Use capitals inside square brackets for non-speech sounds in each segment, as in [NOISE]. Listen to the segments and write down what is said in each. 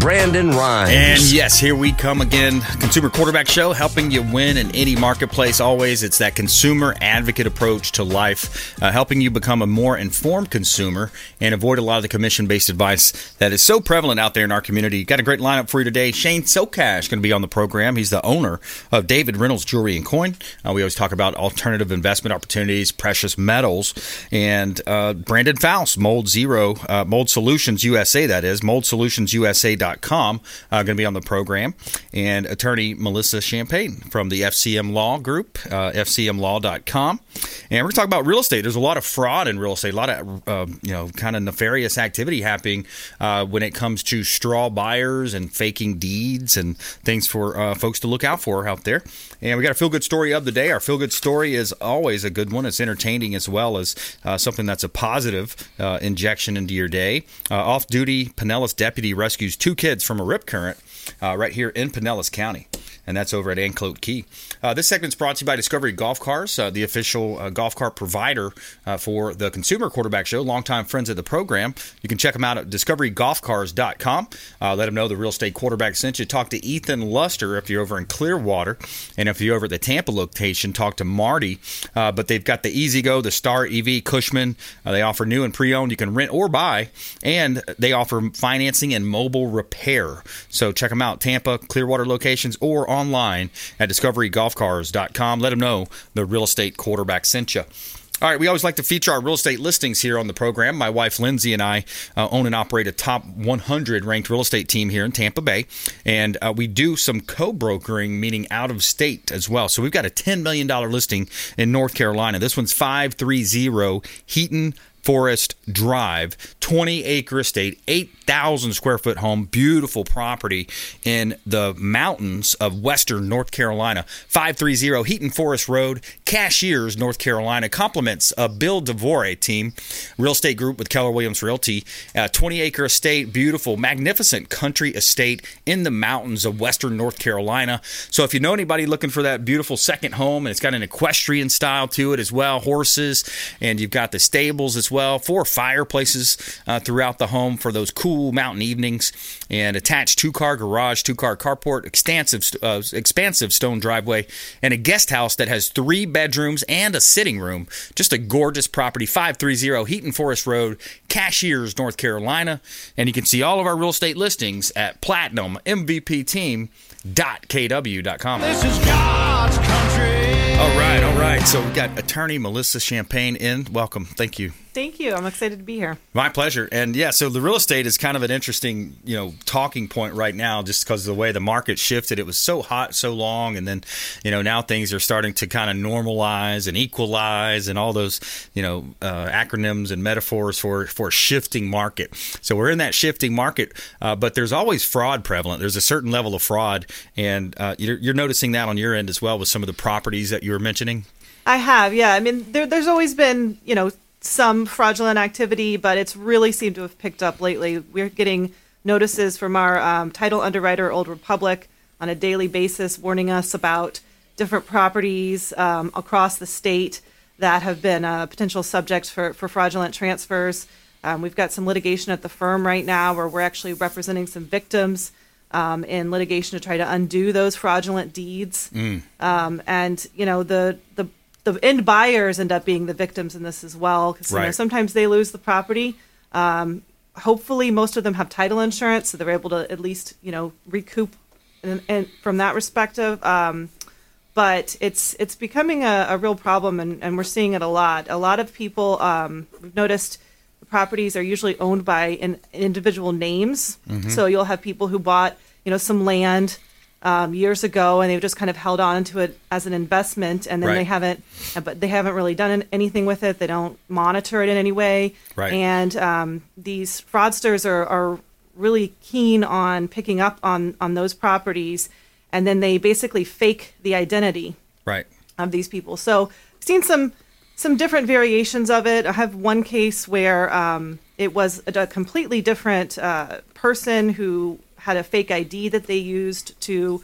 Brandon Rhymes. And yes, here we come again. Consumer Quarterback Show, helping you win in any marketplace. Always, it's that consumer advocate approach to life, uh, helping you become a more informed consumer and avoid a lot of the commission based advice that is so prevalent out there in our community. Got a great lineup for you today. Shane Socash going to be on the program. He's the owner of David Reynolds Jewelry and Coin. Uh, we always talk about alternative investment opportunities, precious metals, and uh, Brandon Faust, Mold Zero, uh, Mold Solutions USA, that is, moldsolutionsUSA.com, uh, going to be on the program. And attorney Melissa Champagne from the FCM Law Group, uh, FCMLaw.com. And we're talking about real estate. There's a lot of fraud in real estate, a lot of, uh, you know, kind of nefarious activity happening uh, when it comes to straw buyers and faking deeds and things for uh, folks to look out for out there. And we got a feel good story of the day. Our feel good story is always a good one. It's entertaining as well as uh, something that's a positive uh, injection into your day. Off duty Pinellas deputy rescues two kids from a rip current uh, right here in Pinellas County. And that's over at Anclote Key. Uh, this segment's brought to you by Discovery Golf Cars, uh, the official uh, golf cart provider uh, for the Consumer Quarterback Show. Longtime friends of the program. You can check them out at discoverygolfcars.com. Uh, let them know the real estate quarterback sent you. Talk to Ethan Luster if you're over in Clearwater. And if you're over at the Tampa location, talk to Marty. Uh, but they've got the E-Z-GO, the Star EV, Cushman. they offer new and pre owned. You can rent or buy. And they offer financing and mobile repair. So check them out, Tampa, Clearwater locations, or online at discoverygolfcars.com. Let them know the real estate quarterback sent you. All right, we always like to feature our real estate listings here on the program. My wife Lindsay and I uh, own and operate a top 100 ranked real estate team here in Tampa Bay, and uh, we do some co-brokering, meaning out of state as well. So we've got a 10 million dollar listing in North Carolina. This one's 530 Heaton Forest Drive, 20 acre estate, 8,000 square foot home, beautiful property in the mountains of western North Carolina. 530 Heaton Forest Road, Cashiers, North Carolina. Compliments of Bill DeVore team, real estate group with Keller Williams Realty. Uh, 20 acre estate, beautiful, magnificent country estate in the mountains of western North Carolina. So if you know anybody looking for that beautiful second home, and it's got an equestrian style to it as well, horses, and you've got the stables as four fireplaces uh, throughout the home for those cool mountain evenings, and attached two car garage, two car carport, extensive, uh, expansive stone driveway, and a guest house that has three bedrooms and a sitting room. Just a gorgeous property, 530 Heaton Forest Road, Cashiers, North Carolina. And you can see all of our real estate listings at platinummvpteam.kw.com. This is God's country. All right, all right. So we've got attorney Melissa Champagne in. Welcome. Thank you. Thank you. I'm excited to be here. My pleasure. And yeah, so the real estate is kind of an interesting, you know, talking point right now just because of the way the market shifted. It was so hot so long and then, you know, now things are starting to kind of normalize and equalize and all those, you know, uh, acronyms and metaphors for for shifting market. So we're in that shifting market, uh, but there's always fraud prevalent. There's a certain level of fraud and uh, you're, you're noticing that on your end as well with some of the properties that you were mentioning. I have, yeah. I mean, there, there's always been, you know, some fraudulent activity, but it's really seemed to have picked up lately. We're getting notices from our um, title underwriter, Old Republic, on a daily basis, warning us about different properties um, across the state that have been uh, potential subjects for, for fraudulent transfers. Um, we've got some litigation at the firm right now where we're actually representing some victims um, in litigation to try to undo those fraudulent deeds. Um, and you know the the the end buyers end up being the victims in this as well because you know, sometimes they lose the property. Um, hopefully, most of them have title insurance, so they're able to at least you know recoup and, and from that perspective. Um, but it's it's becoming a, a real problem, and, and we're seeing it a lot. A lot of people um, we've noticed properties are usually owned by in, individual names. So you'll have people who bought you know some land um, years ago, and they've just kind of held on to it as an investment, and then Right. they haven't, but they haven't really done an- anything with it. They don't monitor it in any way, Right. and um, these fraudsters are, are really keen on picking up on on those properties, and then they basically fake the identity Right. of these people. So I've seen some some different variations of it. I have one case where um, it was a, a completely different uh, person who had a fake ID that they used to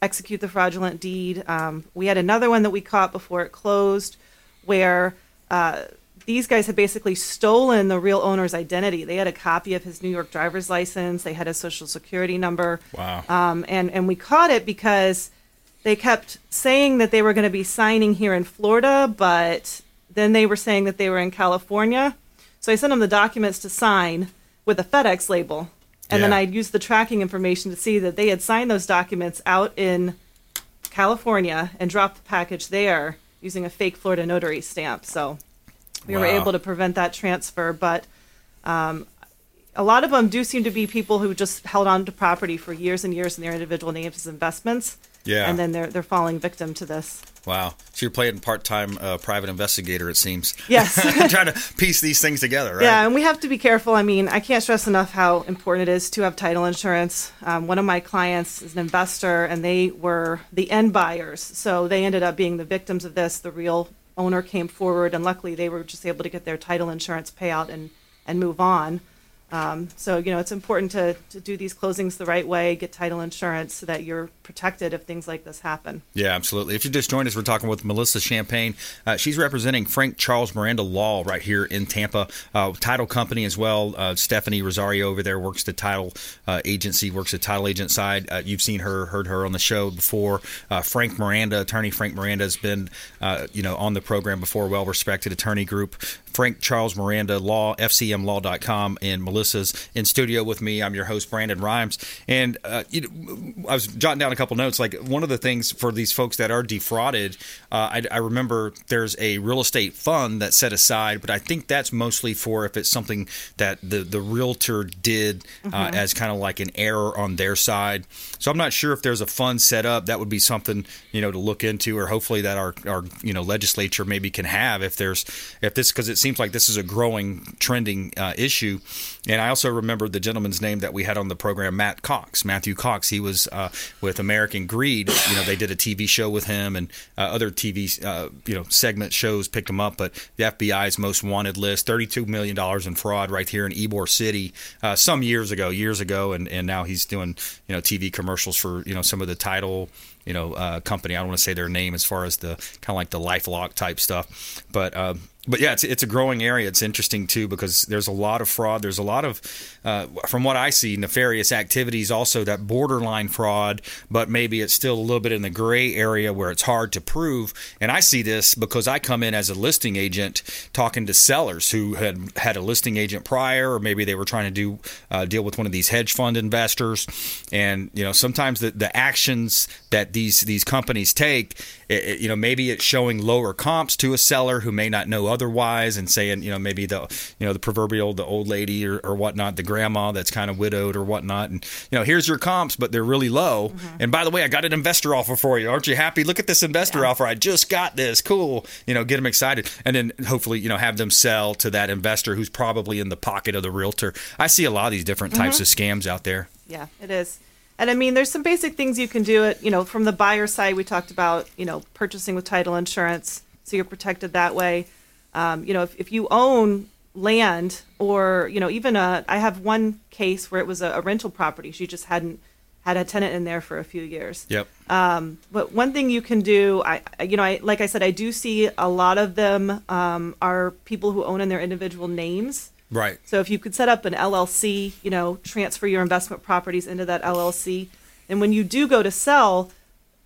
execute the fraudulent deed. Um, we had another one that we caught before it closed, where uh, these guys had basically stolen the real owner's identity. They had a copy of his New York driver's license. They had a social security number. Wow. Um, and and we caught it because they kept saying that they were going to be signing here in Florida, but then they were saying that they were in California. So I sent them the documents to sign with a FedEx label, and then Yeah. I used the tracking information to see that they had signed those documents out in California and dropped the package there using a fake Florida notary stamp. So we were Wow. able to prevent that transfer, but um, a lot of them do seem to be people who just held on to property for years and years in their individual names as investments. Yeah. And then they're they're falling victim to this. Wow. So you're playing part time uh, private investigator, it seems. Yes. [LAUGHS] Trying to piece these things together, right? Yeah, and we have to be careful. I mean, I can't stress enough how important it is to have title insurance. Um, one of my clients is an investor, and they were the end buyers, so they ended up being the victims of this. The real owner came forward, and luckily, they were just able to get their title insurance payout and and move on. Um, so you know, it's important to to do these closings the right way, get title insurance, so that you're protected if things like this happen. Yeah, absolutely. If you just joined us, we're talking with Melissa Champagne. Uh, she's representing Frank Charles Miranda Law right here in Tampa, uh, title company as well. Uh, Stephanie Rosario over there works the title uh, agency, works the title agent side. Uh, you've seen her, heard her on the show before. Uh, Frank Miranda, attorney Frank Miranda, has been uh, you know on the program before. Well respected attorney group. Frank Charles Miranda Law, FCMLaw.com, and Melissa's in studio with me. I'm your host, Brandon Rhymes. And uh, I was jotting down a couple notes. Like one of the things for these folks that are defrauded, uh, I, I remember there's a real estate fund that's set aside, but I think that's mostly for if it's something that the, the realtor did uh, as kind of like an error on their side. So I'm not sure if there's a fund set up. That would be something you know to look into, or hopefully that our, our you know legislature maybe can have if there's if this because it seems like this is a growing trending uh, issue. And I also remember the gentleman's name that we had on the program, Matt Cox, Matthew Cox. He was uh, with American Greed. You know, they did a TV show with him, and uh, other TV uh, you know segment shows picked him up. But the FBI's most wanted list, thirty-two million dollars in fraud right here in Ybor City, uh, some years ago, years ago, and and now he's doing you know TV commercials for you know some of the title you know uh, company. I don't want to say their name as far as the kind of like the LifeLock type stuff, but. Um, but yeah, it's it's a growing area. It's interesting too because there's a lot of fraud. There's a lot of, uh, from what I see, nefarious activities. Also, that borderline fraud, but maybe it's still a little bit in the gray area where it's hard to prove. And I see this because I come in as a listing agent talking to sellers who had had a listing agent prior, or maybe they were trying to do uh, deal with one of these hedge fund investors. And you know, sometimes the the actions that these these companies take, it, it- you know, maybe it's showing lower comps to a seller who may not know otherwise, and saying, you know, maybe the you know the proverbial the old lady or, or whatnot, the grandma that's kind of widowed or whatnot, and you know, here's your comps, but they're really low. Mm-hmm. And by the way, I got an investor offer for you. Aren't you happy? Look at this investor offer. I just got this. Cool. You know, get them excited, and then hopefully, you know, have them sell to that investor who's probably in the pocket of the realtor. I see a lot of these different types mm-hmm. of scams out there. Yeah, it is. And I mean, there's some basic things you can do. It, you know, from the buyer side, we talked about, you know, purchasing with title insurance, so you're protected that way. Um, you know, if, if you own land or, you know, even a, I have one case where it was a, a rental property. She just hadn't had a tenant in there for a few years. Yep. But one thing you can do, I, I- you know, I, like I said, I do see a lot of them um, are people who own in their individual names. Right. So if you could set up an LLC, you know, transfer your investment properties into that LLC, and when you do go to sell,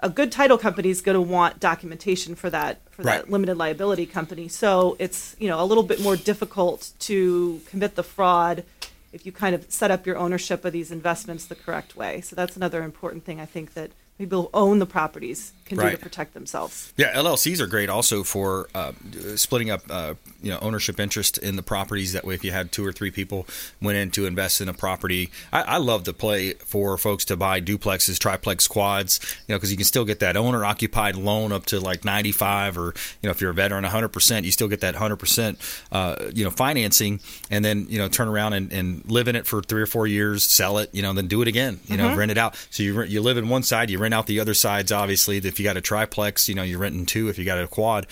a good title company is going to want documentation for that for Right. that limited liability company. So it's you know a little bit more difficult to commit the fraud if you kind of set up your ownership of these investments the correct way. So that's another important thing I think that people who own the properties can do Right. to protect themselves. Yeah, LLCs are great also for uh, splitting up, uh, you know, ownership interest in the properties. That way, if you had two or three people went in to invest in a property, I, I love to play for folks to buy duplexes, triplex quads, you know, because you can still get that owner occupied loan up to like ninety five, or you know, if you're a veteran, hundred percent, you still get that hundred percent, uh, you know, financing, and then you know, turn around and, and live in it for three or four years, sell it, you know, then do it again, you know, rent it out. So you you live in one side, you rent rent out the other sides. Obviously, if you got a triplex, you know you're renting two. If you got a quad,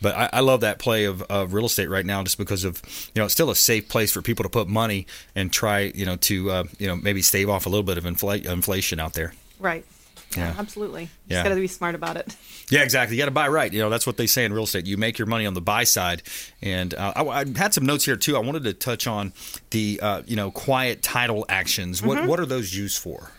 but I, I love that play of, of real estate right now, just because of you know it's still a safe place for people to put money and try you know to uh, you know maybe stave off a little bit of infl- inflation out there. Right. Yeah, Yeah. absolutely. You Yeah. just got to be smart about it. Yeah, exactly. You got to buy right. You know, that's what they say in real estate. You make your money on the buy side. And uh, I, I had some notes here too. I wanted to touch on the uh, you know quiet title actions. What what are those used for?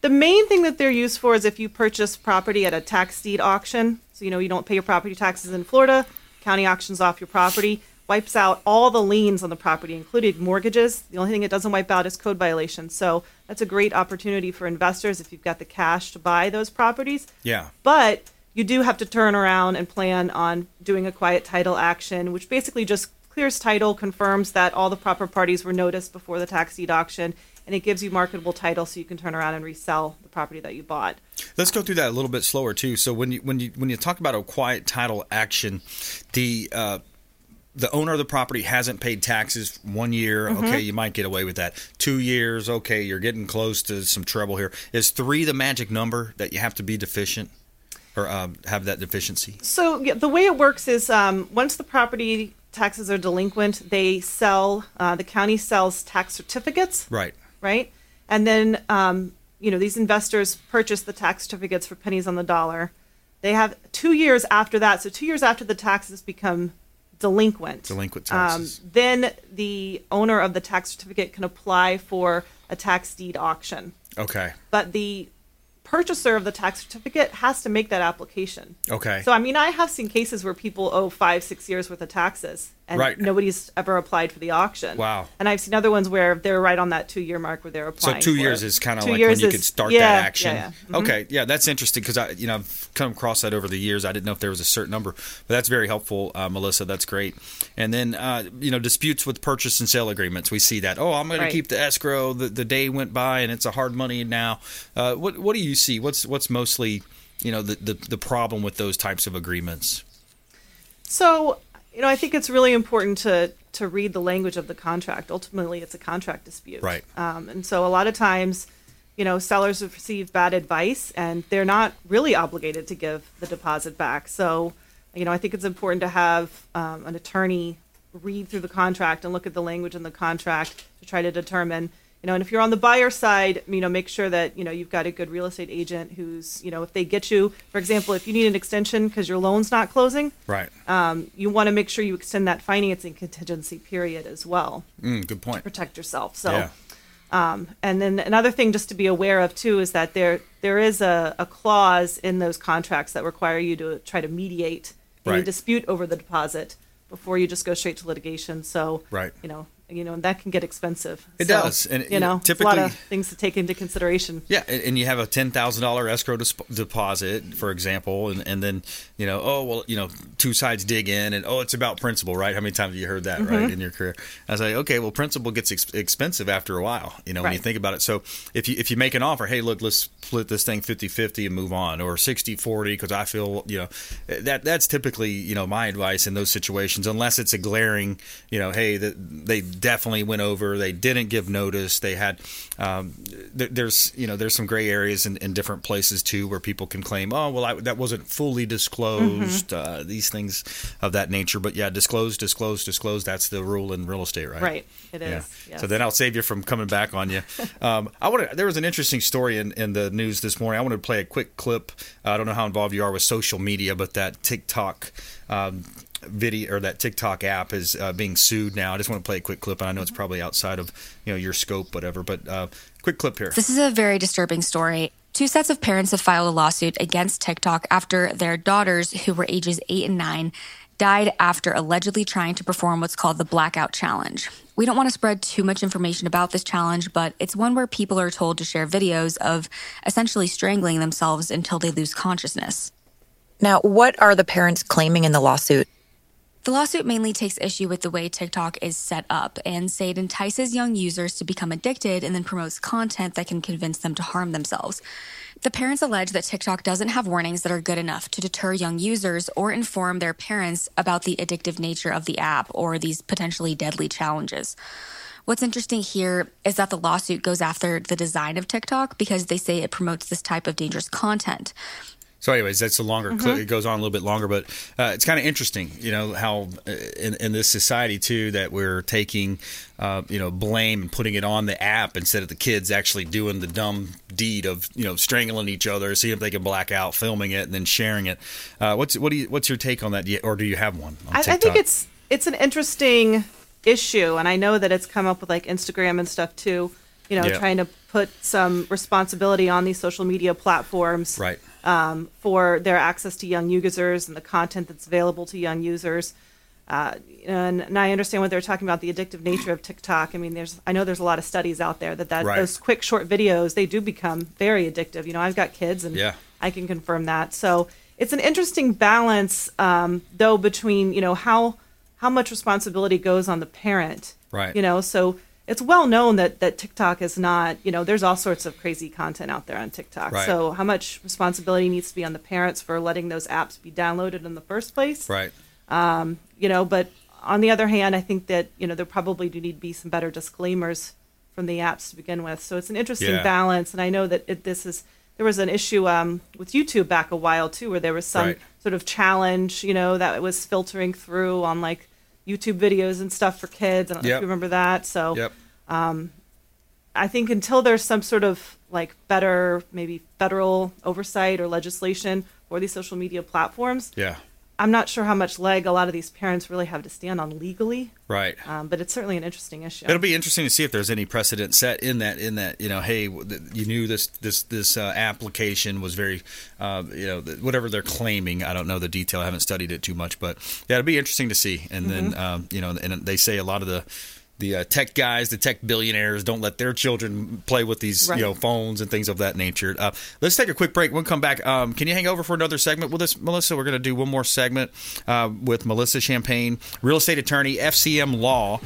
The main thing that they're used for is if you purchase property at a tax deed auction. So, you know, you don't pay your property taxes in Florida, county auctions off your property, wipes out all the liens on the property, including mortgages. The only thing it doesn't wipe out is code violations. So, that's a great opportunity for investors if you've got the cash to buy those properties. Yeah. But you do have to turn around and plan on doing a quiet title action, which basically just clears title, confirms that all the proper parties were noticed before the tax deed auction, and it gives you marketable title so you can turn around and resell the property that you bought. Let's go through that a little bit slower too. So when you when you when you talk about a quiet title action, the uh, the owner of the property hasn't paid taxes one year. Okay, you might get away with that. Two years, okay, you're getting close to some trouble here. Is three the magic number that you have to be deficient or um, have that deficiency? So yeah, the way it works is um, once the property taxes are delinquent, they sell, uh, the county sells tax certificates. Right. right? And then, um, you know, these investors purchase the tax certificates for pennies on the dollar. They have two years after that, so two years after the taxes become delinquent. Delinquent um, taxes. then the owner of the tax certificate can apply for a tax deed auction. Okay. But the purchaser of the tax certificate has to make that application. Okay. So, I mean, I have seen cases where people owe five, six years worth of taxes and Right. nobody's ever applied for the auction. Wow. And I've seen other ones where they're right on that two year mark where they're applying. So two years it. is kind of like when you is- could start yeah, that action. Yeah, yeah. Mhm. Okay, yeah, that's interesting because I, you know, I've come across that over the years. I didn't know if there was a certain number, but that's very helpful, uh, Melissa. That's great. And then, uh, you know, disputes with purchase and sale agreements. We see that. Oh, I'm going Right. to keep the escrow. The, the day went by and it's a hard money now. Uh, what What do you see? What's What's mostly, you know, the, the the problem with those types of agreements? So, you know, I think it's really important to to read the language of the contract. Ultimately, it's a contract dispute, Right. Um, and so, a lot of times, you know, sellers have received bad advice, and they're not really obligated to give the deposit back. So, you know, I think it's important to have um, an attorney read through the contract and look at the language in the contract to try to determine. You know, and if you're on the buyer side, you know, make sure that you know you've got a good real estate agent who's, you know, if they get you, for example, if you need an extension because your loan's not closing, Right. you want to make sure you extend that financing contingency period as well Mm, good point. to protect yourself so Yeah. and then another thing just to be aware of too is that there there is a, a clause in those contracts that require you to try to mediate any Right. dispute over the deposit before you just go straight to litigation so Right. you know you know and that can get expensive It So, does, and, you know, it's a lot of things to take into consideration Yeah, and you have a ten thousand dollar escrow dis- deposit, for example, and, and then you know, oh well, you know, two sides dig in, and oh, it's about principal, right? How many times have you heard that, Mm-hmm. right, in your career? I was like, okay, well, principal gets ex- expensive after a while, you know, when you think about it. So if you if you make an offer, hey, look, let's split this thing 50-50 and move on, or 60-40 because I feel, you know, that that's typically you know my advice in those situations, unless it's a glaring, you know, hey, that they definitely went over, they didn't give notice, they had, um, th- there's you know there's some gray areas in, in different places too where people can claim, oh well, I, that wasn't fully disclosed, uh, these things of that nature. But yeah, disclose, disclose, disclose. That's the rule in real estate, right? right it Yeah. yes. So then I'll save you from coming back on you. [LAUGHS] Um, I want. There was an interesting story in, in the news this morning. I wanted to play a quick clip. I don't know how involved you are with social media, but that TikTok. Um, video or that TikTok app is uh, being sued now. I just want to play a quick clip, and I know it's probably outside of you know your scope, whatever. But uh, quick clip here. This is a very disturbing story. Two sets of parents have filed a lawsuit against TikTok after their daughters, who were ages eight and nine, died after allegedly trying to perform what's called the blackout challenge. We don't want to spread too much information about this challenge, but it's one where people are told to share videos of essentially strangling themselves until they lose consciousness. Now, what are the parents claiming in the lawsuit? The lawsuit mainly takes issue with the way TikTok is set up and say it entices young users to become addicted and then promotes content that can convince them to harm themselves. The parents allege that TikTok doesn't have warnings that are good enough to deter young users or inform their parents about the addictive nature of the app or these potentially deadly challenges. What's interesting here is that the lawsuit goes after the design of TikTok because they say it promotes this type of dangerous content. So, anyways, that's a longer Mm-hmm. clip. It goes on a little bit longer, but uh, it's kind of interesting, you know, how uh, in, in this society too that we're taking, uh, you know, blame and putting it on the app instead of the kids actually doing the dumb deed of you know strangling each other, seeing if they can black out, filming it, and then sharing it. Uh, what's what do you what's your take on that? Do you- Or do you have one? On I, I think it's it's an interesting issue, and I know that it's come up with like Instagram and stuff too. You know, Yeah. trying to put some responsibility on these social media platforms, right. Um, for their access to young users and the content that's available to young users. Uh, and, and I understand what they're talking about the addictive nature of TikTok. I mean, there's I know there's a lot of studies out there that, that Right. those quick short videos they do become very addictive. You know, I've got kids and Yeah. I can confirm that. So it's an interesting balance, um, though, between you know how how much responsibility goes on the parent, Right. You know, so it's well known that that TikTok is not you know there's all sorts of crazy content out there on TikTok. Right. So how much responsibility needs to be on the parents for letting those apps be downloaded in the first place? Right. you know but on the other hand i think that you know there probably do need to be some better disclaimers from the apps to begin with so it's an interesting Yeah. balance and i know that it, this is there was an issue um, with youtube back a while too where there was some Right. sort of challenge you know that was filtering through on like youtube videos and stuff for kids i don't know Yep. if you remember that so Yep. Um, I think until there's some sort of like better maybe federal oversight or legislation for these social media platforms, Yeah. I'm not sure how much leg a lot of these parents really have to stand on legally. Right. Um, but it's certainly an interesting issue. It'll be interesting to see if there's any precedent set in that. In that, you know, hey, you knew this this this uh, application was very, uh, you know, whatever they're claiming. I don't know the detail. I haven't studied it too much, but yeah, it'll be interesting to see. And then, Mm-hmm. um, you know, and they say a lot of the. The uh, tech guys, the tech billionaires, don't let their children play with these, Right. you know, phones and things of that nature. Uh, let's take a quick break. We'll come back. Um, can you hang over for another segment with us, Melissa? We're going to do one more segment uh, with Melissa Champagne, real estate attorney, FCM Law.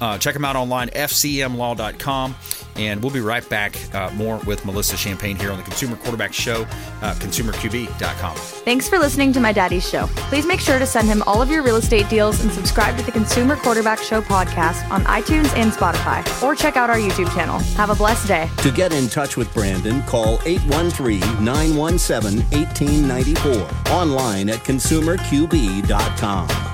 Uh, check them out online, fcmlaw.com. And we'll be right back. Uh, more with Melissa Champagne here on the Consumer Quarterback Show, uh, consumerqb.com. Thanks for listening to my daddy's show. Please make sure to send him all of your real estate deals and subscribe to the Consumer Quarterback Show podcast on iTunes and Spotify, or check out our YouTube channel. Have a blessed day. To get in touch with Brandon, call 813 917 1894. Online at consumerqb.com.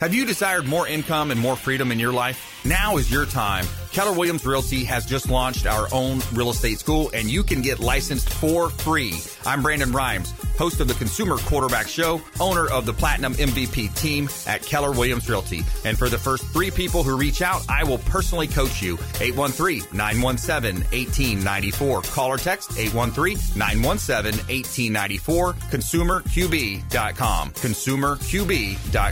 Have you desired more income and more freedom in your life? Now is your time. Keller Williams Realty has just launched our own real estate school, and you can get licensed for free. I'm Brandon Rhymes, host of the Consumer Quarterback Show, owner of the Platinum MVP team at Keller Williams Realty. And for the first three people who reach out, I will personally coach you. 813 917 1894. Call or text 813 917 1894. ConsumerQB.com. ConsumerQB.com.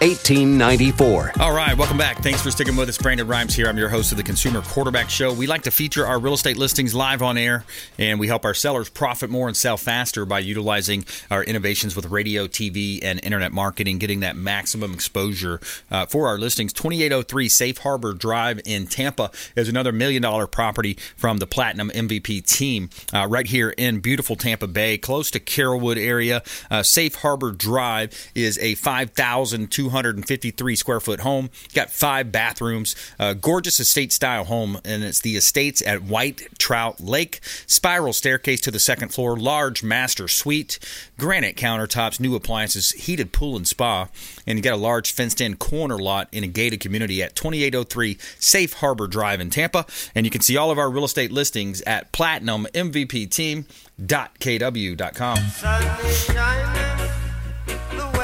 1894. All right, welcome back. Thanks for sticking with us. Brandon Rhymes here. I'm your host of the Consumer Quarterback Show. We like to feature our real estate listings live on air, and we help our sellers profit more and sell faster by utilizing our innovations with radio, TV, and internet marketing, getting that maximum exposure uh, for our listings. 2803 Safe Harbor Drive in Tampa is another million dollar property from the Platinum MVP team uh, right here in beautiful Tampa Bay, close to Carrollwood area. Uh, Safe Harbor Drive is a 5,200 253 square foot home. Got five bathrooms, uh, gorgeous estate style home, and it's the estates at White Trout Lake. Spiral staircase to the second floor, large master suite, granite countertops, new appliances, heated pool and spa, and you got a large fenced in corner lot in a gated community at 2803 Safe Harbor Drive in Tampa. And you can see all of our real estate listings at platinummvpteam.kw.com.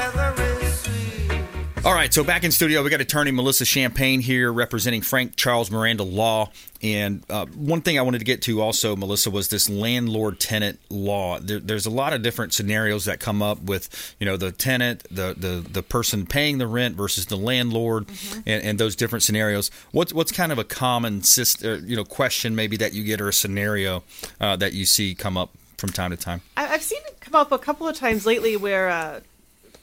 All right, so back in studio, we got attorney Melissa Champagne here representing Frank Charles Miranda Law. And uh, one thing I wanted to get to also, Melissa, was this landlord tenant law. There, there's a lot of different scenarios that come up with, you know, the tenant, the the, the person paying the rent versus the landlord, mm-hmm. and, and, those different scenarios. What's what's kind of a common, uh, you know, question maybe that you get or a scenario uh, that you see come up from time to time? I've seen it come up a couple of times lately where uh,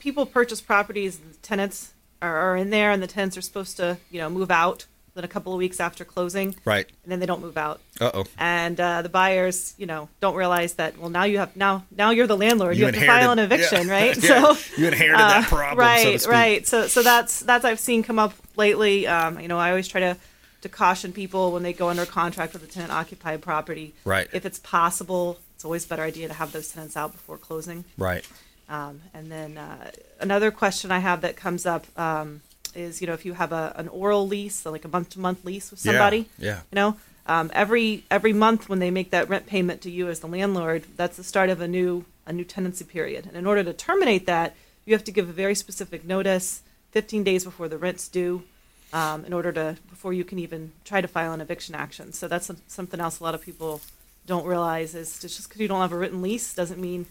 people purchase properties, tenants are, are in there, and the tenants are supposed to, you know, move out within a couple of weeks after closing. Right. And then they don't move out. Uh-oh. And uh, the buyers, you know, don't realize that. Well, now you have now now you're the landlord. You, you have to file an eviction, yeah. [LAUGHS] right? yeah. So you inherited uh, that problem, right? So right. So so that's that's I've seen come up lately. Um, you know, I always try to to caution people when they go under contract with a tenant occupied property. Right. If it's possible, it's always a better idea to have those tenants out before closing. Right. Um, and then uh, another question I have that comes up um, is, you know, if you have a, an oral lease, so like a month to month lease with somebody, yeah, yeah. you know, um, every every month when they make that rent payment to you as the landlord, that's the start of a new a new tenancy period. And in order to terminate that, you have to give a very specific notice, 15 days before the rent's due, um, in order to before you can even try to file an eviction action. So that's something else a lot of people don't realize is just because you don't have a written lease doesn't mean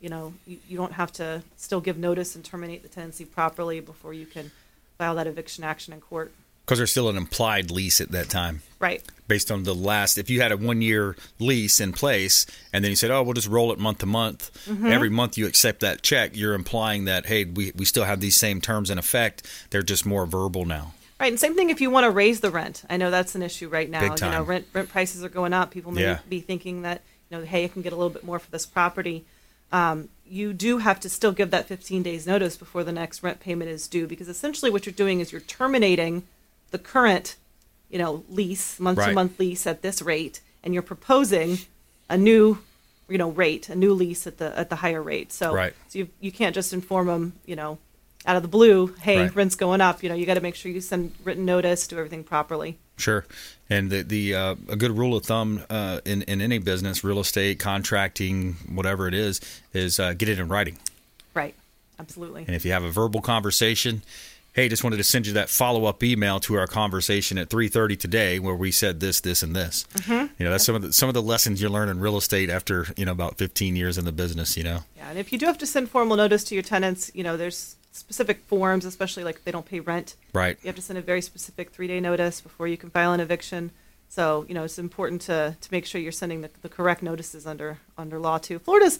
you know, you, you don't have to still give notice and terminate the tenancy properly before you can file that eviction action in court. Because there's still an implied lease at that time. Right. Based on the last, if you had a one year lease in place and then you said, oh, we'll just roll it month to month, mm-hmm. every month you accept that check, you're implying that, hey, we, we still have these same terms in effect. They're just more verbal now. Right, and same thing if you want to raise the rent. I know that's an issue right now. You know, rent rent prices are going up. People may yeah. be thinking that, you know, hey, I can get a little bit more for this property um, you do have to still give that 15 days notice before the next rent payment is due because essentially what you're doing is you're terminating the current you know lease month to month lease at this rate and you're proposing a new you know rate a new lease at the at the higher rate so right. so you, you can't just inform them you know out of the blue hey right. rent's going up you know you got to make sure you send written notice do everything properly Sure, and the the uh, a good rule of thumb uh, in in any business, real estate, contracting, whatever it is, is uh, get it in writing. Right. Absolutely. And if you have a verbal conversation, hey, just wanted to send you that follow up email to our conversation at three thirty today, where we said this, this, and this. Mm-hmm. You know, that's some of the some of the lessons you learn in real estate after you know about fifteen years in the business. You know. Yeah, and if you do have to send formal notice to your tenants, you know, there's specific forms, especially like if they don't pay rent. Right. You have to send a very specific three day notice before you can file an eviction. So you know it's important to to make sure you're sending the, the correct notices under under law too. Florida's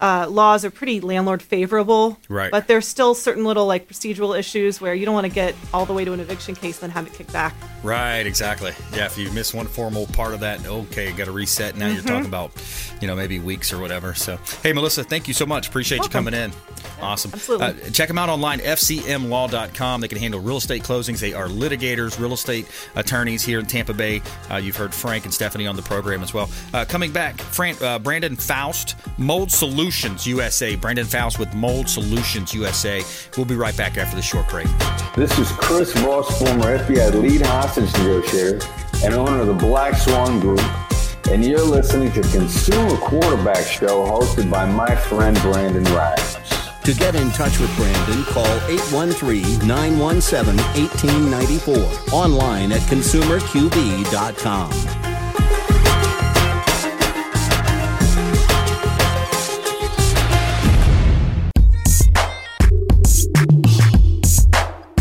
uh, laws are pretty landlord favorable, right? But there's still certain little like procedural issues where you don't want to get all the way to an eviction case and then have it kicked back. Right, exactly. Yeah, if you miss one formal part of that, okay, got to reset. Now mm-hmm. you're talking about, you know, maybe weeks or whatever. So, hey, Melissa, thank you so much. Appreciate you coming in. Awesome. Absolutely. Uh, check them out online, fcmlaw.com. They can handle real estate closings. They are litigators, real estate attorneys here in Tampa Bay. Uh, you've heard Frank and Stephanie on the program as well. Uh, coming back, Fran- uh, Brandon Faust, Mold Solutions USA. Brandon Faust with Mold Solutions USA. We'll be right back after the short break. This is Chris Voss, former FBI lead hostage negotiator and owner of the Black Swan Group, and you're listening to Consumer Quarterback Show hosted by my friend Brandon Rhymes. To get in touch with Brandon, call 813-917-1894. Online at consumerqb.com.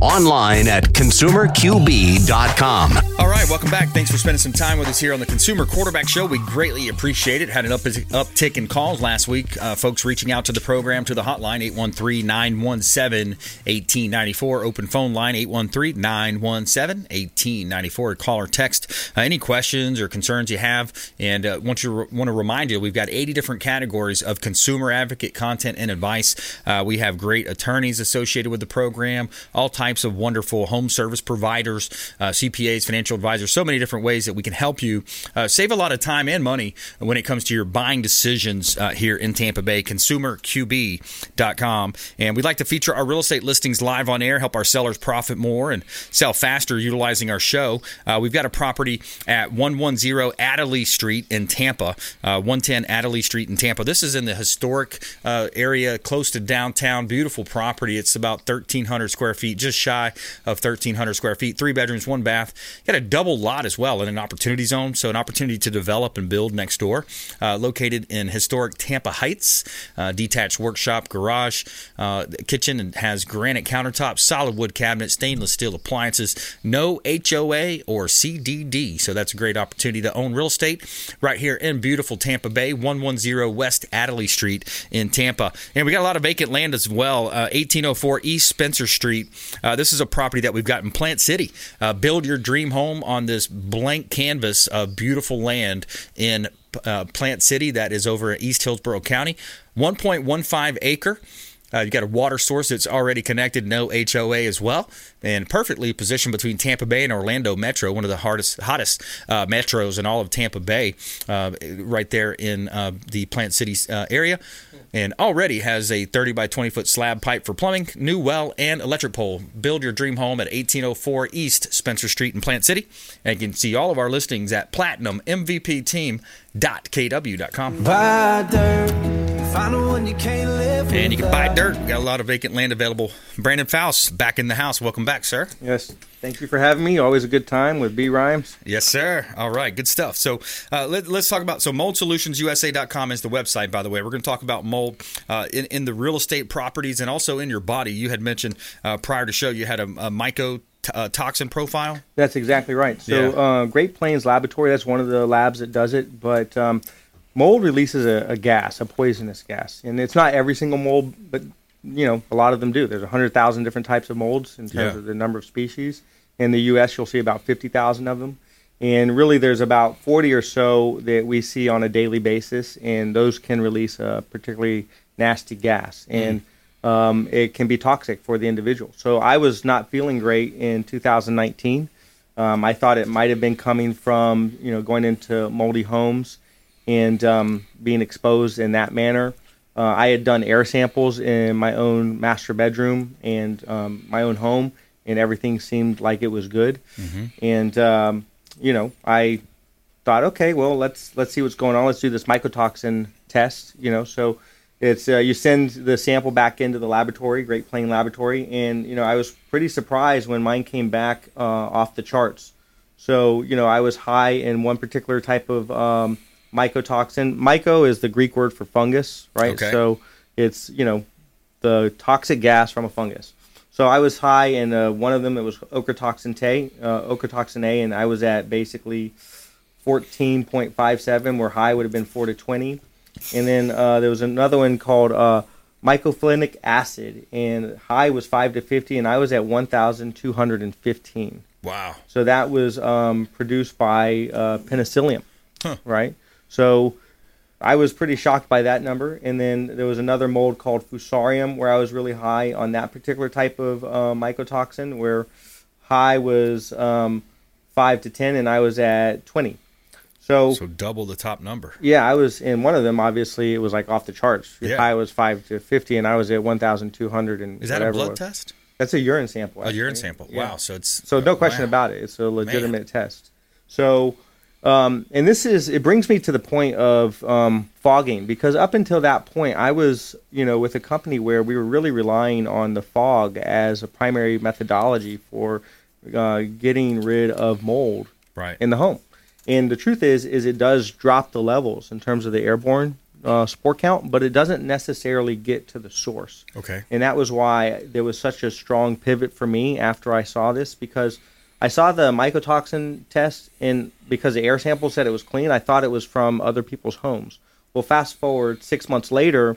Online at consumerqb.com. All right, welcome back. Thanks for spending some time with us here on the Consumer Quarterback Show. We greatly appreciate it. Had an up, uptick in calls last week. Uh, folks reaching out to the program to the hotline 813 917 1894. Open phone line 813 917 1894. Call or text uh, any questions or concerns you have. And uh, want, you, want to remind you, we've got 80 different categories of consumer advocate content and advice. Uh, we have great attorneys associated with the program, all types of wonderful home service providers, uh, CPAs, financial advisors, so many different ways that we can help you uh, save a lot of time and money when it comes to your buying decisions uh, here in Tampa Bay. ConsumerQB.com. And we'd like to feature our real estate listings live on air, help our sellers profit more and sell faster utilizing our show. Uh, we've got a property at 110 Adderley Street in Tampa, uh, 110 Adderley Street in Tampa. This is in the historic uh, area close to downtown. Beautiful property. It's about 1,300 square feet, just shy of 1,300 square feet, three bedrooms, one bath. Got a double lot as well in an opportunity zone, so an opportunity to develop and build next door. Uh, located in historic Tampa Heights, uh, detached workshop, garage, uh, kitchen, and has granite countertops, solid wood cabinets, stainless steel appliances, no HOA or CDD. So that's a great opportunity to own real estate right here in beautiful Tampa Bay, 110 West Adderley Street in Tampa. And we got a lot of vacant land as well, 1804 East Spencer Street. Uh, this is a property that we've got in Plant City. Uh, build your dream home on this blank canvas of beautiful land in uh, Plant City that is over in East Hillsborough County. 1.15 acre. Uh, you got a water source that's already connected, no HOA as well, and perfectly positioned between Tampa Bay and Orlando Metro, one of the hardest, hottest uh, metros in all of Tampa Bay, uh, right there in uh, the Plant City uh, area, and already has a 30 by 20 foot slab pipe for plumbing, new well, and electric pole. Build your dream home at 1804 East Spencer Street in Plant City, and you can see all of our listings at platinummvpteam.kw.com. Buy dirt, find the one you can't live And you can buy dirt. We got a lot of vacant land available. Brandon Faust back in the house. Welcome back, sir. Yes. Thank you for having me. Always a good time with B Rhymes. Yes, sir. All right, good stuff. So uh, let, us talk about so moldsolutionsusa.com is the website. By the way, we're going to talk about mold uh, in, in the real estate properties and also in your body. You had mentioned uh, prior to show you had a, a myco. T- uh, toxin profile. That's exactly right. So, uh, Great Plains Laboratory, that's one of the labs that does it. But um, mold releases a, a gas, a poisonous gas. And it's not every single mold, but, you know, a lot of them do. There's 100,000 different types of molds in terms Yeah. of the number of species. In the U.S., you'll see about 50,000 of them. And really, there's about 40 or so that we see on a daily basis, and those can release a particularly nasty gas. And um, it can be toxic for the individual. So I was not feeling great in 2019. Um, I thought it might have been coming from you know going into moldy homes and um, being exposed in that manner. Uh, I had done air samples in my own master bedroom and um, my own home, and everything seemed like it was good. And um, you know, I thought, okay, well, let's let's see what's going on. Let's do this mycotoxin test. You know, so it's uh, you send the sample back into the laboratory, Great Plain Laboratory, and you know, I was pretty surprised when mine came back uh, off the charts. So you know, I was high in one particular type of um, mycotoxin. Myco is the Greek word for fungus, right? Okay. So it's you know the toxic gas from a fungus. So I was high in uh, one of them. It was ochratoxin A, uh, ochratoxin A, and I was at basically 14.57, where high would have been 4 to 20. And then uh, there was another one called uh, mycophenolic acid, and high was 5 to 50, and I was at 1,215. Wow. So that was um, produced by uh, penicillium, right? So I was pretty shocked by that number. And then there was another mold called Fusarium where I was really high on that particular type of uh, mycotoxin, where high was um, 5 to 10, and I was at 20. So, So double the top number. yeah, I was in one of them. Obviously, it was like off the charts. Yeah. high was five to fifty, and I was at one thousand two hundred and Is that a blood test? That's a urine sample. A urine actually. sample. Yeah. Wow. So it's So no question wow. about it. It's a legitimate test. So, um, and this is it brings me to the point of um, fogging because up until that point, I was you know with a company where we were really relying on the fog as a primary methodology for uh, getting rid of mold Right. in the home. And the truth is, is it does drop the levels in terms of the airborne uh, spore count, but it doesn't necessarily get to the source. Okay. And that was why there was such a strong pivot for me after I saw this because I saw the mycotoxin test and because the air sample said it was clean, I thought it was from other people's homes. Well, fast forward six months later,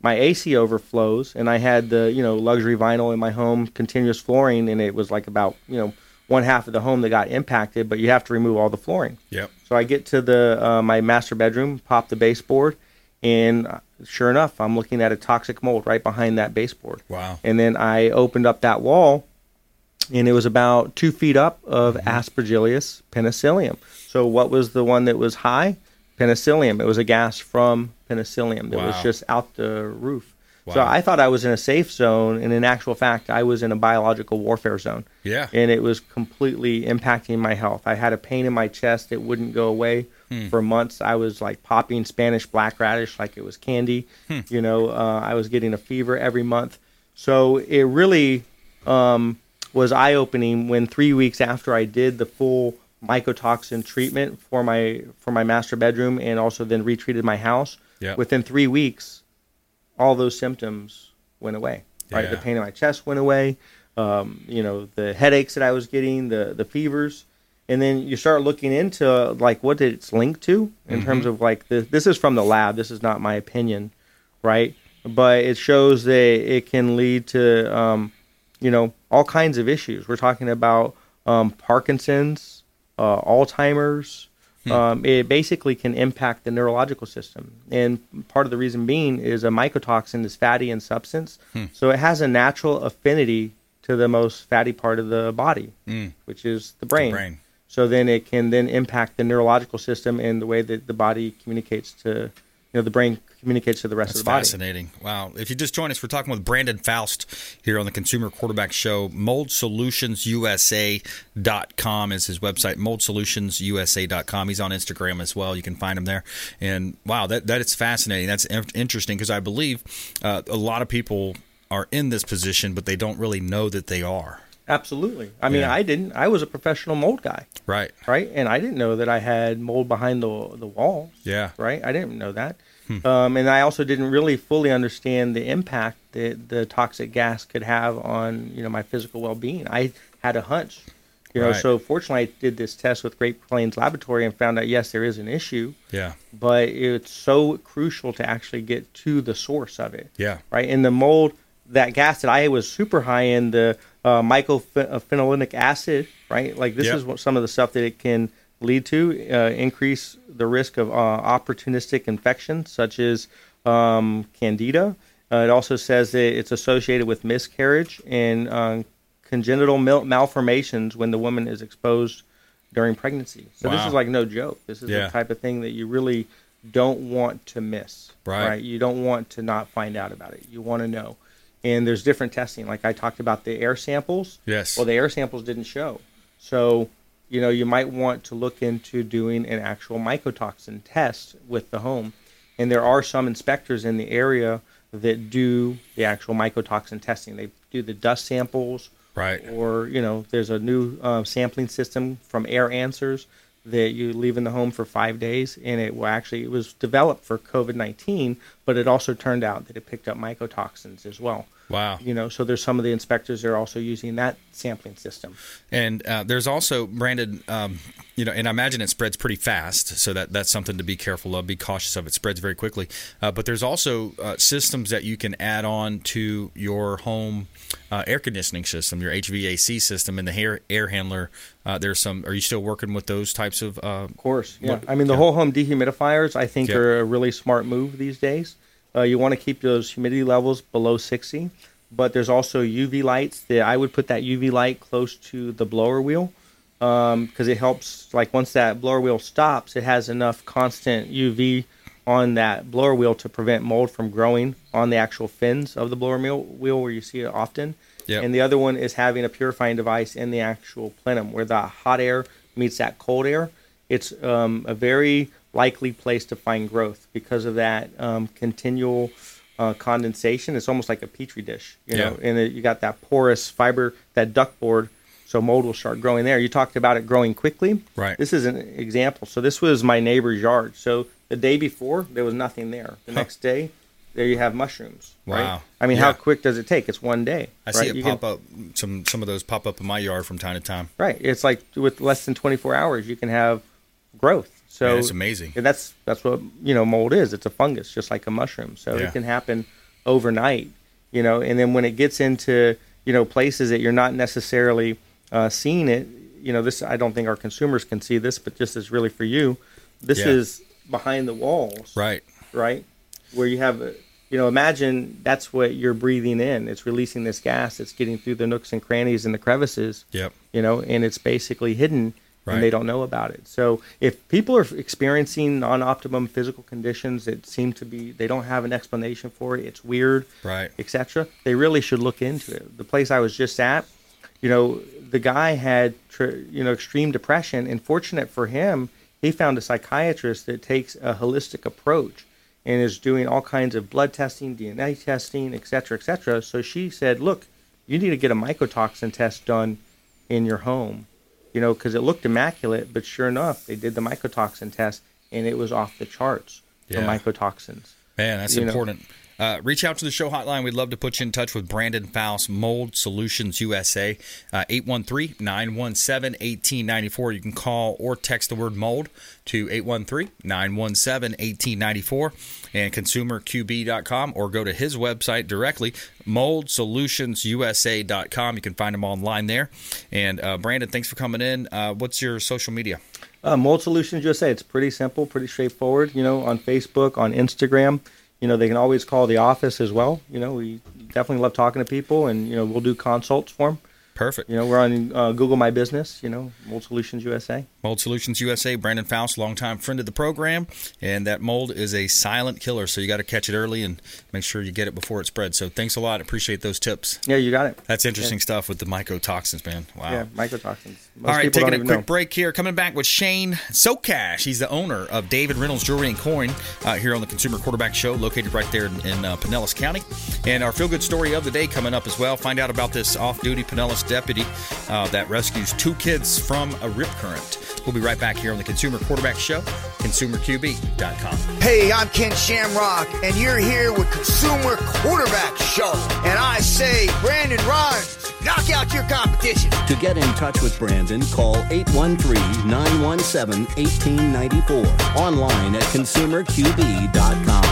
my AC overflows and I had the you know luxury vinyl in my home, continuous flooring, and it was like about you know one half of the home that got impacted, but you have to remove all the flooring. Yep. So I get to the uh, my master bedroom, pop the baseboard, and uh, sure enough, I'm looking at a toxic mold right behind that baseboard. Wow. And then I opened up that wall, and it was about two feet up of Mm-hmm. Aspergillus penicillium. So what was the one that was high? Penicillium. It was a gas from penicillium that was just out the roof. So I thought I was in a safe zone, and in actual fact, I was in a biological warfare zone Yeah. and it was completely impacting my health. I had a pain in my chest that wouldn't go away Hmm. for months. I was like popping Spanish black radish like it was candy. Hmm. You know, uh, I was getting a fever every month. So it really um, was eye opening when three weeks after I did the full mycotoxin treatment for my for my master bedroom and also then retreated my house. Yep. Within three weeks, all those symptoms went away. Right, the pain in my chest went away. Um, you know, the headaches that I was getting, the the fevers, and then you start looking into like what it's linked to in Mm-hmm. terms of like the, this is from the lab. This is not my opinion, right? But it shows that it can lead to um, you know all kinds of issues. We're talking about um, Parkinson's, uh, Alzheimer's. Um, it basically can impact the neurological system, and part of the reason being is a mycotoxin is fatty in substance, Hmm. so it has a natural affinity to the most fatty part of the body, Mm. which is the brain. brain. So then it can then impact the neurological system and the way that the body communicates to, you know, the brain communicates to the rest That's of the body. fascinating. Wow. If you just join us, we're talking with Brandon Faust here on the Consumer Quarterback Show. MoldSolutionsUSA.com is his website. MoldSolutionsUSA.com. He's on Instagram as well. You can find him there. And wow, that, that is fascinating. That's in- interesting because I believe uh, a lot of people are in this position, but they don't really know that they are. Absolutely. I mean, Yeah. I didn't. I was a professional mold guy, Right. right? And I didn't know that I had mold behind the the walls. Yeah. right? I didn't know that. Hmm. Um, and I also didn't really fully understand the impact that the toxic gas could have on you know my physical well being. I had a hunch, you know. Right. So fortunately, I did this test with Great Plains Laboratory and found out yes, there is an issue, Yeah. but it's so crucial to actually get to the source of it Yeah. right? In the mold, that gas that I was super high in the uh, mycophenolinic acid, right? Like this Yep. is what some of the stuff that it can lead to uh, increase the risk of uh, opportunistic infections such as um, candida. Uh, it also says that it's associated with miscarriage and uh, congenital mal- malformations when the woman is exposed during pregnancy. So this is like no joke. This is Yeah. the type of thing that you really don't want to miss. Right. You don't want to not find out about it. You want to know. And there's different testing. Like I talked about the air samples. Yes. Well, the air samples didn't show. So, you know, you might want to look into doing an actual mycotoxin test with the home. And there are some inspectors in the area that do the actual mycotoxin testing. They do the dust samples. Right. Or, you know, there's a new uh, sampling system from Air Answers that you leave in the home for five days, and it will actually it was developed for COVID nineteen, but it also turned out that it picked up mycotoxins as well. Wow. You know, so there's some of the inspectors that are also using that sampling system. And uh, there's also branded, um, you know, and I imagine it spreads pretty fast, so that that's something to be careful of, be cautious of. It spreads very quickly, uh, but there's also uh, systems that you can add on to your home uh, air conditioning system, your HVAC system, and the air air handler. Uh, there's some. Are you still working with those types of? Uh, Of course, yeah. I mean, the whole home dehumidifiers, I think, Yeah. are a really smart move these days. Uh, you want to keep those humidity levels below 60, but there's also UV lights that I would put that UV light close to the blower wheel because it helps. Like once that blower wheel stops, it has enough constant UV on that blower wheel to prevent mold from growing on the actual fins of the blower wheel, wheel where you see it often. Yep. And the other one is having a purifying device in the actual plenum where the hot air meets that cold air. It's um, a very likely place to find growth because of that um, continual uh, condensation. It's almost like a petri dish, you know, Yeah. and it, you got that porous fiber, that duct board, so mold will start growing there. You talked about it growing quickly. Right. This is an example. So this was my neighbor's yard. So the day before there was nothing there. The next day, there you have mushrooms. Wow. Right? I mean, Yeah. how quick does it take? It's one day. I right? see it You pop can- up. Some some of those pop up in my yard from time to time. Right. It's like with less than 24 hours, you can have growth. So Man, it's amazing. And that's that's what you know mold is. It's a fungus, just like a mushroom. So Yeah. it can happen overnight. You know, and then when it gets into you know places that you're not necessarily uh, seeing it, you know, this I don't think our consumers can see this, but just is really for you, this Yeah. is behind the walls, Right. right? Where you have, a- you know, imagine that's what you're breathing in. It's releasing this gas. It's getting through the nooks and crannies and the crevices. Yep. You know, and it's basically hidden, Right. and they don't know about it. So if people are experiencing non-optimum physical conditions that seem to be, they don't have an explanation for it. It's weird, Right. etc. They really should look into it. The place I was just at, you know, the guy had, tr- you know, extreme depression, and fortunate for him, he found a psychiatrist that takes a holistic approach and is doing all kinds of blood testing, DNA testing, et cetera, et cetera. So she said, look, you need to get a mycotoxin test done in your home, you know, because it looked immaculate, but sure enough, they did the mycotoxin test and it was off the charts for mycotoxins. Man, that's You know. Uh, reach out to the show hotline. We'd love to put you in touch with Brandon Faust, Mold Solutions USA, uh, 813 917 1894. You can call or text the word mold to 813 917 1894 and consumerqb.com or go to his website directly, moldsolutionsusa.com. You can find him online there. And uh, Brandon, thanks for coming in. Uh, what's your social media? Uh, Mold Solutions USA. It's pretty simple, pretty straightforward. You know, on Facebook, on Instagram. You know, they can always call the office as well. You know, we definitely love talking to people, and you know, we'll do consults for them. Perfect. You know, we're on uh, Google My Business. You know, Mold Solutions USA. Mold Solutions USA, Brandon Faust, longtime friend of the program, and that mold is a silent killer, so you got to catch it early and make sure you get it before it spreads. So thanks a lot, appreciate those tips. Yeah, you got it. That's interesting Yeah. stuff with the mycotoxins, man. Wow. Yeah, mycotoxins. Most All right, taking a quick know. break here. Coming back with Shane Socash. He's the owner of David Reynolds Jewelry and Coin uh, here on the Consumer Quarterback Show, located right there in, in uh, Pinellas County. And our feel good story of the day coming up as well. Find out about this off duty Pinellas deputy uh, that rescues two kids from a rip current. We'll be right back here on the Consumer Quarterback Show, consumerqb.com. Hey, I'm Ken Shamrock, and you're here with Consumer Quarterback Show. And I say, Brandon Rhymes, knock out your competition. To get in touch with Brandon, call 813-917-1894. Online at consumerqb.com.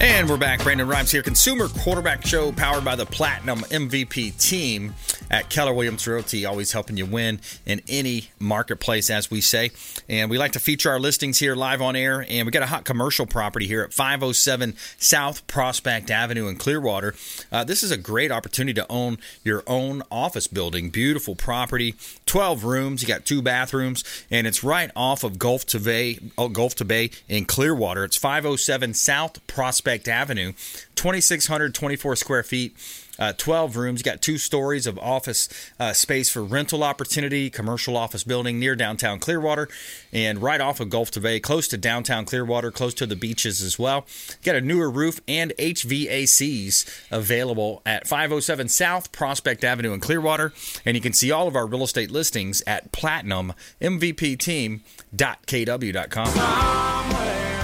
And we're back. Brandon Rhymes here. Consumer Quarterback Show powered by the Platinum MVP team at Keller Williams Realty, always helping you win in any marketplace, as we say. And we like to feature our listings here live on air. And we got a hot commercial property here at 507 South Prospect Avenue in Clearwater. Uh, this is a great opportunity to own your own office building. Beautiful property, 12 rooms. You got two bathrooms, and it's right off of Gulf to Bay, oh, Gulf to Bay in Clearwater. It's 507 South Prospect Avenue, 2,624 square feet. Uh, 12 rooms. You got two stories of office uh, space for rental opportunity, commercial office building near downtown Clearwater, and right off of Gulf to Bay, close to downtown Clearwater, close to the beaches as well. Got a newer roof and HVACs available at 507 South Prospect Avenue in Clearwater, and you can see all of our real estate listings at platinummvpteam.kw.com. Somewhere,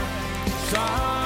somewhere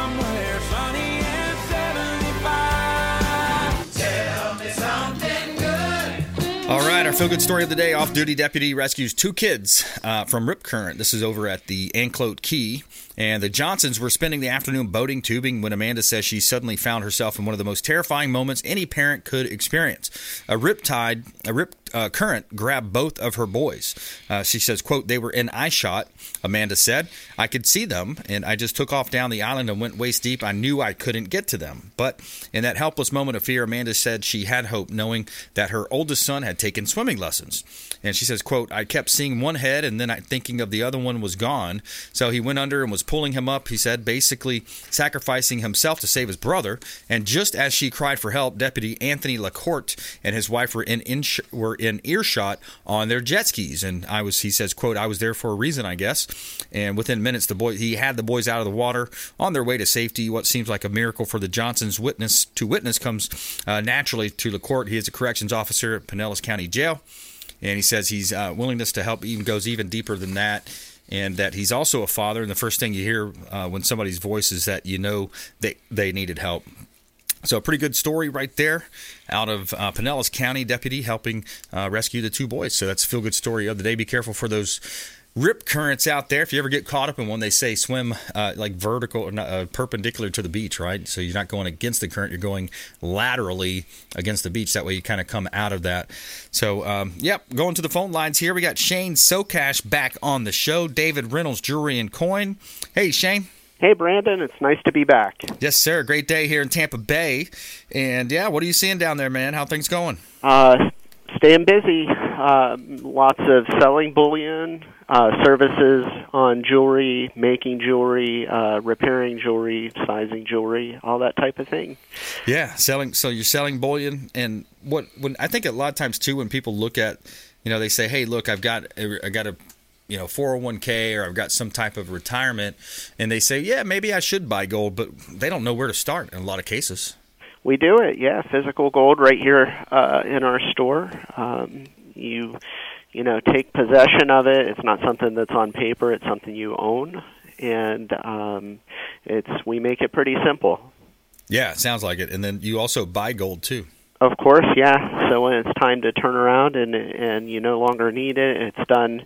our feel good story of the day off duty deputy rescues two kids uh, from Rip Current. This is over at the Anclote Key. And the Johnsons were spending the afternoon boating tubing when Amanda says she suddenly found herself in one of the most terrifying moments any parent could experience. A rip tide, a rip uh, current grabbed both of her boys. Uh, she says, "quote They were in eye shot." Amanda said, "I could see them, and I just took off down the island and went waist deep. I knew I couldn't get to them, but in that helpless moment of fear, Amanda said she had hope, knowing that her oldest son had taken swimming lessons." And she says, "quote I kept seeing one head, and then I thinking of the other one was gone. So he went under and was pulling him up. He said, basically sacrificing himself to save his brother. And just as she cried for help, Deputy Anthony Lacourte and his wife were in, in were in earshot on their jet skis. And I was, he says, quote, I was there for a reason, I guess. And within minutes, the boy he had the boys out of the water on their way to safety. What seems like a miracle for the Johnsons witness to witness comes uh, naturally to Lacourte. He is a corrections officer at Pinellas County Jail. And he says he's uh, willingness to help even goes even deeper than that and that he's also a father. And the first thing you hear uh, when somebody's voice is that you know they they needed help. So a pretty good story right there out of uh, Pinellas County deputy helping uh, rescue the two boys. So that's a feel good story of the day. Be careful for those rip currents out there. If you ever get caught up in one, they say swim uh, like vertical uh, perpendicular to the beach, right? So you're not going against the current, you're going laterally against the beach. That way you kind of come out of that. So, um, yep, going to the phone lines here. We got Shane Socash back on the show, David Reynolds Jewelry and Coin. Hey, Shane. Hey, Brandon. It's nice to be back. Yes, sir. Great day here in Tampa Bay. And yeah, what are you seeing down there, man? How things going? Uh, staying busy. Uh, lots of selling bullion, uh, services on jewelry, making jewelry, uh, repairing jewelry, sizing jewelry, all that type of thing. Yeah, selling. So you're selling bullion, and what? When I think a lot of times too, when people look at, you know, they say, "Hey, look, I've got, I got a." You know, 401k or I've got some type of retirement, and they say, Yeah, maybe I should buy gold, but they don't know where to start in a lot of cases. We do it, yeah. Physical gold right here uh, in our store. Um, you, you know, take possession of it. It's not something that's on paper. It's something you own, and um, it's we make it pretty simple. Yeah, it sounds like it. And then you also buy gold too. Of course, yeah. So when it's time to turn around and and you no longer need it, it's done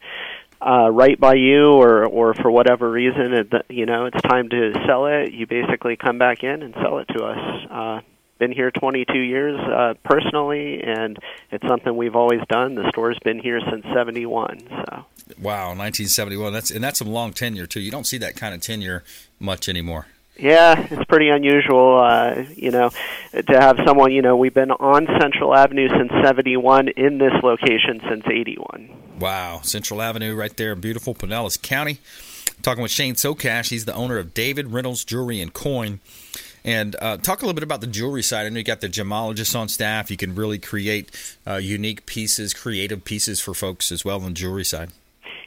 uh, right by you, or or for whatever reason, it, you know, it's time to sell it. You basically come back in and sell it to us. Uh, been here 22 years uh, personally, and it's something we've always done. The store's been here since '71. So. Wow, 1971. That's and that's a long tenure too. You don't see that kind of tenure much anymore. Yeah, it's pretty unusual, uh, you know, to have someone, you know, we've been on Central Avenue since 71, in this location since 81. Wow, Central Avenue right there beautiful Pinellas County. talking with Shane Socash. He's the owner of David Reynolds Jewelry and Coin. And uh, talk a little bit about the jewelry side. I know you got the gemologists on staff. You can really create uh, unique pieces, creative pieces for folks as well on the jewelry side.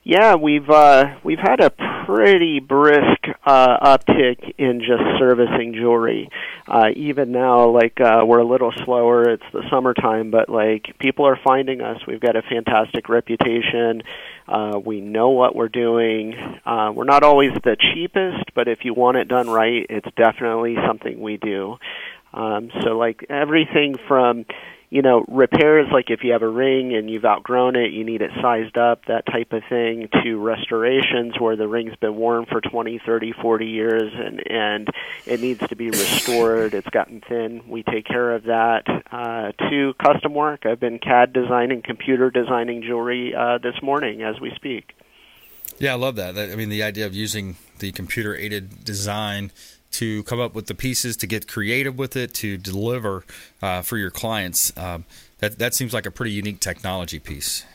Yeah, we've uh, we've had a pretty brisk uh, uptick in just servicing jewelry. Uh, even now, like uh, we're a little slower. It's the summertime, but like people are finding us. We've got a fantastic reputation. Uh, we know what we're doing. Uh, we're not always the cheapest, but if you want it done right, it's definitely something we do. Um, so like everything from you know, repairs like if you have a ring and you've outgrown it, you need it sized up, that type of thing, to restorations where the ring's been worn for 20, 30, 40 years and and it needs to be restored, it's gotten thin. We take care of that. Uh, to custom work, I've been CAD designing, computer designing jewelry uh, this morning as we speak. Yeah, I love that. I mean, the idea of using the computer aided design to come up with the pieces, to get creative with it, to deliver uh, for your clients. Um, that that seems like a pretty unique technology piece.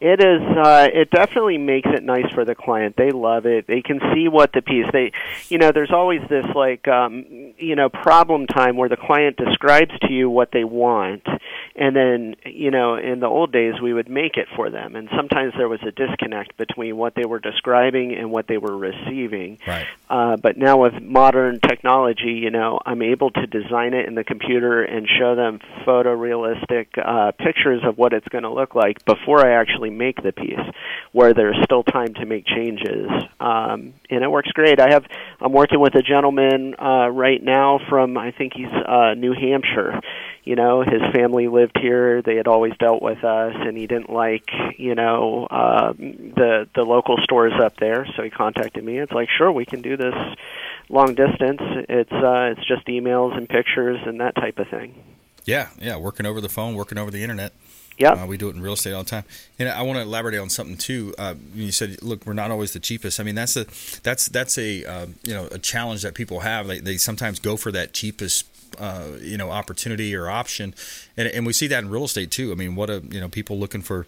It is. Uh, it definitely makes it nice for the client. They love it. They can see what the piece. They, you know, there's always this like, um, you know, problem time where the client describes to you what they want, and then you know in the old days we would make it for them and sometimes there was a disconnect between what they were describing and what they were receiving right uh, but now with modern technology you know i'm able to design it in the computer and show them photorealistic uh, pictures of what it's going to look like before i actually make the piece where there's still time to make changes um, and it works great. I have i'm working with a gentleman uh, right now from i think he's uh, new hampshire. You know his family lived here. They had always dealt with us and he didn't like you know uh the the local stores up there so he contacted me. It's like sure we can do this long distance. It's uh it's just emails and pictures and that type of thing. Yeah yeah working over the phone working over the internet yeah, uh, we do it in real estate all the time. And I want to elaborate on something too. Uh, you said, "Look, we're not always the cheapest." I mean, that's a that's that's a uh, you know a challenge that people have. They, they sometimes go for that cheapest uh, you know opportunity or option, and, and we see that in real estate too. I mean, what a you know people looking for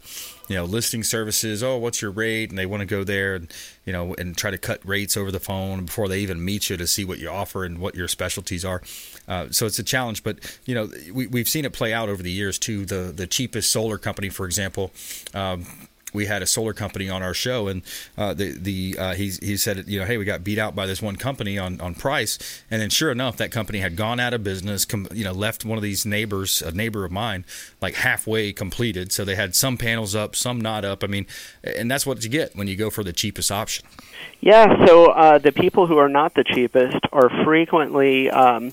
you know listing services. Oh, what's your rate? And they want to go there and you know and try to cut rates over the phone before they even meet you to see what you offer and what your specialties are. Uh, so it's a challenge, but you know we, we've seen it play out over the years too. The the cheapest solar company, for example. Um, we had a solar company on our show, and uh, the the uh, he he said, you know, hey, we got beat out by this one company on, on price, and then sure enough, that company had gone out of business. Com- you know, left one of these neighbors, a neighbor of mine, like halfway completed. So they had some panels up, some not up. I mean, and that's what you get when you go for the cheapest option. Yeah, so uh, the people who are not the cheapest are frequently um,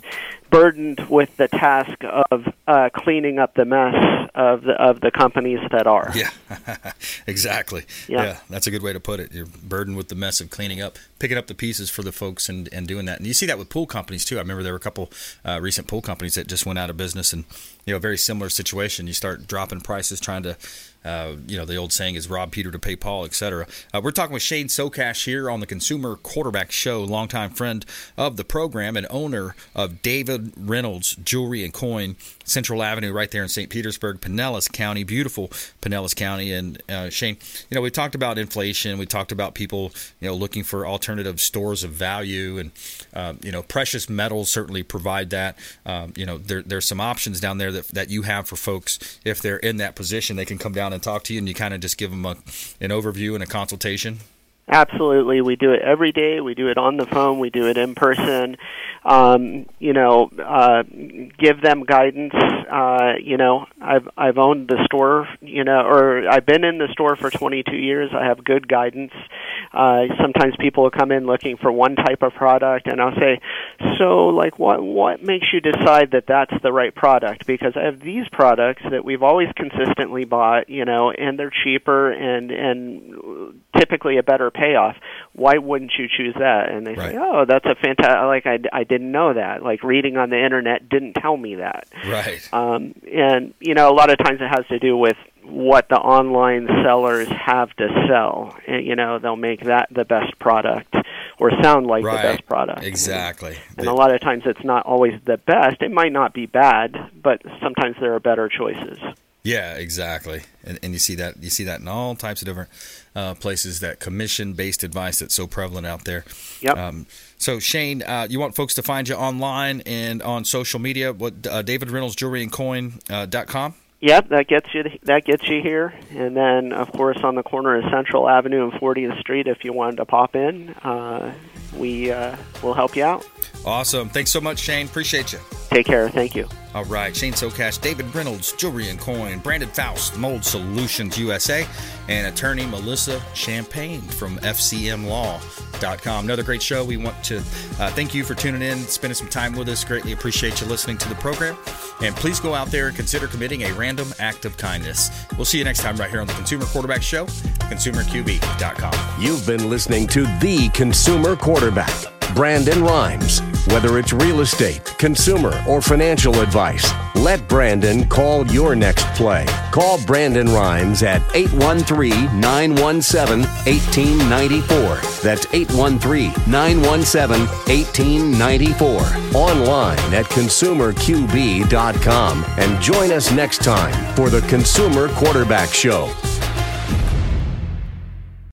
burdened with the task of uh, cleaning up the mess of the of the companies that are. Yeah, [LAUGHS] exactly. Yeah. yeah. that's a good way to put it. You're burdened with the mess of cleaning up, picking up the pieces for the folks, and, and doing that. And you see that with pool companies too. I remember there were a couple uh, recent pool companies that just went out of business, and you know, very similar situation. You start dropping prices, trying to uh, you know, the old saying is rob Peter to pay Paul, etc. Uh, we're talking with Shane Socash here on the Consumer Quarterback Show, longtime friend of the program and owner of David Reynolds Jewelry and Coin, Central Avenue, right there in St. Petersburg, Pinellas County, beautiful Pinellas County. And uh, Shane, you know, we talked about inflation, we talked about people, you know, looking for alternative stores of value, and uh, you know, precious metals certainly provide that. Um, you know, there, there's some options down there that that you have for folks if they're in that position, they can come down and talk to you, and you kind of just give them a, an overview and a consultation? Absolutely, we do it every day. We do it on the phone. We do it in person. Um, you know, uh, give them guidance. Uh, you know, I've I've owned the store. You know, or I've been in the store for 22 years. I have good guidance. Uh, sometimes people will come in looking for one type of product, and I'll say, "So, like, what what makes you decide that that's the right product?" Because I have these products that we've always consistently bought. You know, and they're cheaper and and typically a better payoff. Why wouldn't you choose that? And they right. say, "Oh, that's a fantastic." Like I, I didn't know that. Like reading on the internet didn't tell me that. Right. Um, and you know, a lot of times it has to do with what the online sellers have to sell. And, you know, they'll make that the best product or sound like right. the best product. Exactly. And a lot of times it's not always the best. It might not be bad, but sometimes there are better choices. Yeah, exactly, and, and you see that you see that in all types of different uh, places. That commission-based advice that's so prevalent out there. Yep. Um, so Shane, uh, you want folks to find you online and on social media? What uh, David Reynolds Jewelry and Coin uh, dot com. Yep, that gets you that gets you here, and then of course on the corner of Central Avenue and 40th Street, if you wanted to pop in, uh, we uh, will help you out. Awesome! Thanks so much, Shane. Appreciate you. Take care. Thank you. All right, Shane Socash, David Reynolds, Jewelry and Coin, Brandon Faust, Mold Solutions USA, and attorney Melissa Champagne from FCMLaw.com. Another great show. We want to uh, thank you for tuning in, spending some time with us. Greatly appreciate you listening to the program. And please go out there and consider committing a random act of kindness. We'll see you next time right here on the Consumer Quarterback Show, consumerqb.com. You've been listening to The Consumer Quarterback, Brandon Rhymes. Whether it's real estate, consumer, or financial advice, let Brandon call your next play. Call Brandon Rhymes at 813 917 1894. That's 813 917 1894. Online at consumerqb.com. And join us next time for the Consumer Quarterback Show.